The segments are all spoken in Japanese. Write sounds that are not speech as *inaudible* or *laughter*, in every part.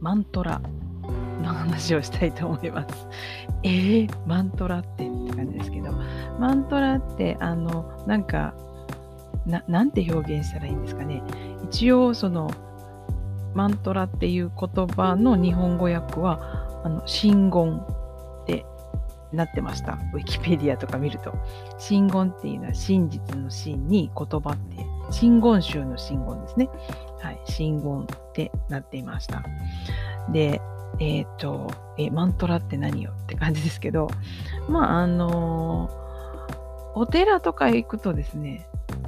マントラの話をしたいと思います。えー、マントラってって感じですけど、マントラってあのなんかななんて表現したらいいんですかね。一応そのマントラっていう言葉の日本語訳はあの真言ってなってました。ウィキペディアとか見ると。真言っていうのは真実の真に言葉って真言宗の真言ですね。はい、真言ってなっていました。で、えっ、ー、と、え、マントラって何よって感じですけど、*laughs* まあ、あのー、お寺とか行くとですね、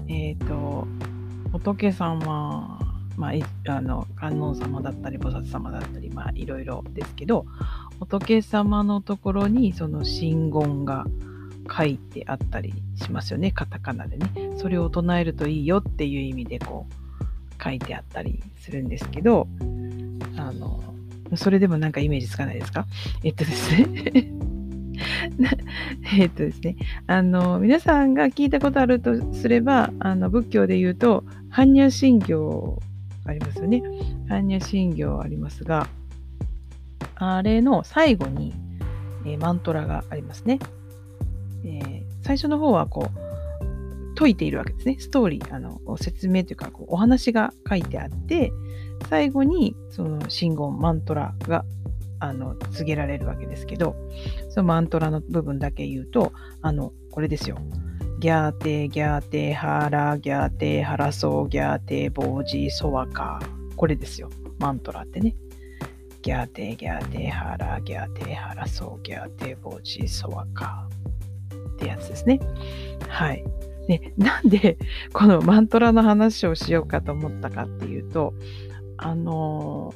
えっ、ー、と、仏様、まあ、あの観音様だったり菩薩様だったり、まあ、いろいろですけど仏様のところにその真言が書いてあったりしますよねカタカナでねそれを唱えるといいよっていう意味でこう書いてあったりするんですけどあのそれでもなんかイメージつかないですか？えっとですね *laughs* えっとですね、あの、皆さんが聞いたことあるとすれば、あの、仏教で言うと、般若心経ありますよね。般若心経ありますが、あれの最後に、えー、マントラがありますね。えー、最初の方はこう、解いているわけですね。ストーリー、あの説明というかこう、お話が書いてあって、最後にその信言マントラがあの告げられるわけですけどそのマントラの部分だけ言うとあのこれですよ。ギャーテギャーテハラギャーテハラソーギャーテボージソワカこれですよ。マントラってね。ギャーテギャーテハラギャーテハラソーギャーテボージソワカってやつですね。はい。で、なんでこのマントラの話をしようかと思ったかっていうと、あの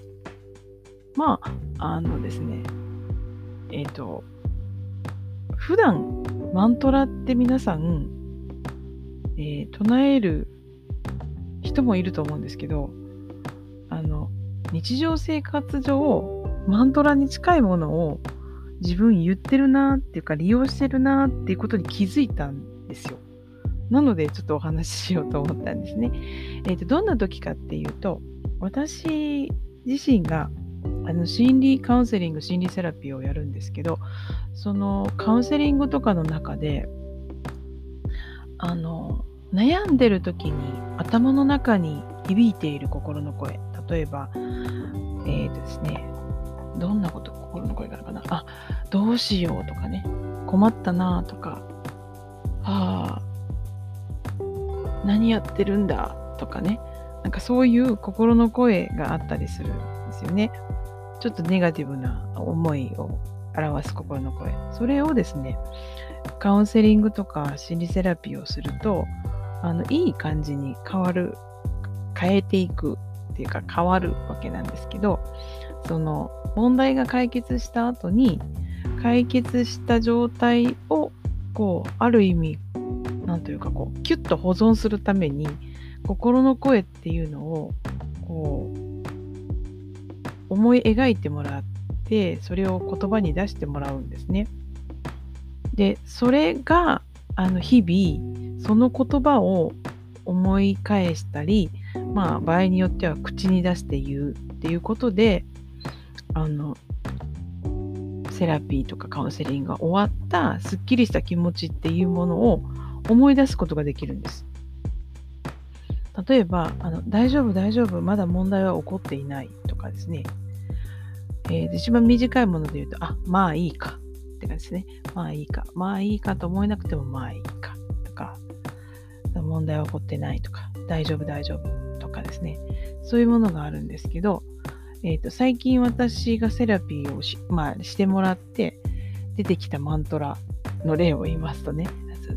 まあ、あのですね、えっ、ー、と、普段マントラって皆さん、えー、唱える人もいると思うんですけど、あの、日常生活上、マントラに近いものを自分言ってるなっていうか利用してるなっていうことに気づいたんですよ。なのでちょっとお話ししようと思ったんですね。えーとどんな時かっていうと、私自身があの心理カウンセリング、心理セラピーをやるんですけど、そのカウンセリングとかの中で、あの、悩んでる時に頭の中に響いている心の声、例えば、えーとですね、どんなこと心の声があるかなあ、どうしようとかね、困ったなとか、はあ、何やってるんだとかね、なんかそういう心の声があったりするんですよね。ちょっとネガティブな思いを表す心の声。それをですね、カウンセリングとか心理セラピーをすると、あのいい感じに変わる、変えていくっていうか変わるわけなんですけど、その問題が解決した後に、解決した状態を、こう、ある意味、なんというかこう、キュッと保存するために、心の声っていうのをこう思い描いてもらってそれを言葉に出してもらうんですね。でそれがあの日々その言葉を思い返したりまあ場合によっては口に出して言うっていうことであのセラピーとかカウンセリングが終わったすっきりした気持ちっていうものを思い出すことができるんです。例えばあの、大丈夫、大丈夫、まだ問題は起こっていないとかですね、えー、一番短いもので言うと、あ、まあいいかって感じですね。まあいいか。まあいいかと思えなくてもまあいいかとか、問題は起こってないとか、大丈夫、大丈夫とかですね。そういうものがあるんですけど、えーと、最近私がセラピーをし,、まあ、してもらって出てきたマントラの例を言いますとね、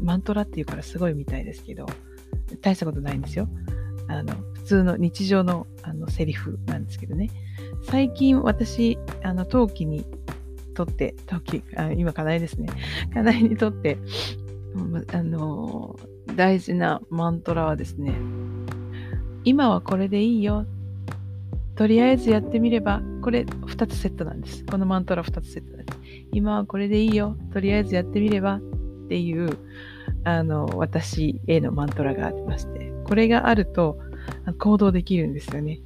マントラっていうからすごいみたいですけど、大したことないんですよ。あの普通の日常のあのセリフなんですけどね。最近私あの陶器にとって陶器あ今課題ですね。*laughs* 課題にとってあの大事なマントラはですね今はこれでいいよ。とりあえずやってみればこれ2つセットなんです。このマントラ2つセットです。今はこれでいいよ。とりあえずやってみればっていうあの私へのマントラがありましてこれがあると行動できるんですよね。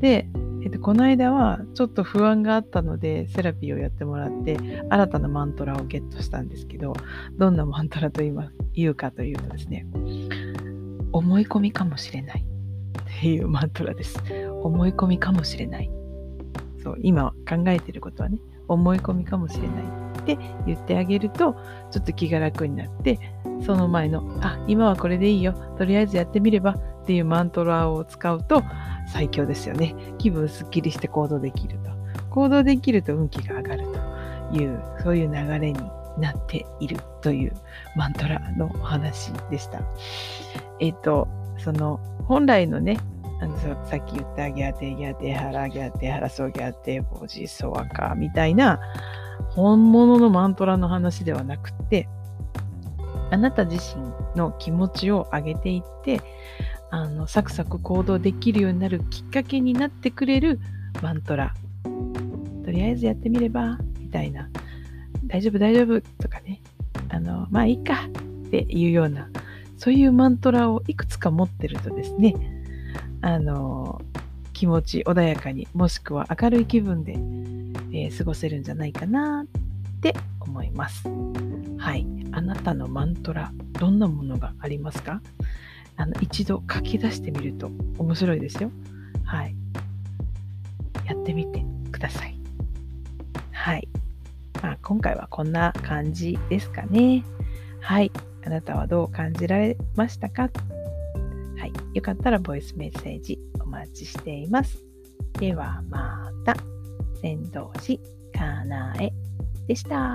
で、えっと、この間はちょっと不安があったのでセラピーをやってもらって新たなマントラをゲットしたんですけどどんなマントラと言うかというとですね思い込みかもしれない。っていうマントラです。思い込みかもしれない。そう今考えてることはね思い込みかもしれない。って言ってあげるとちょっと気が楽になってその前のあ今はこれでいいよとりあえずやってみればっていうマントラを使うと最強ですよね気分すっきりして行動できると行動できると運気が上がるというそういう流れになっているというマントラのお話でした。えっ、とその本来のねあのさっき言ったギャテギャテハラギャテハラソギャテボジソワカみたいな本物のマントラの話ではなくてあなた自身の気持ちを上げていってあのサクサク行動できるようになるきっかけになってくれるマントラ。とりあえずやってみればみたいな。大丈夫大丈夫とかね。あのまあいいかっていうようなそういうマントラをいくつか持ってるとですねあの気持ち穏やかにもしくは明るい気分で、えー、過ごせるんじゃないかなって思います。はい。あなたのマントラ、どんなものがありますか？あの一度書き出してみると面白いですよ。はい。やってみてください。はい。まあ、今回はこんな感じですかね。はい。あなたはどう感じられましたか？よかったらボイスメッセージお待ちしています。ではまた。先導師かなえでした。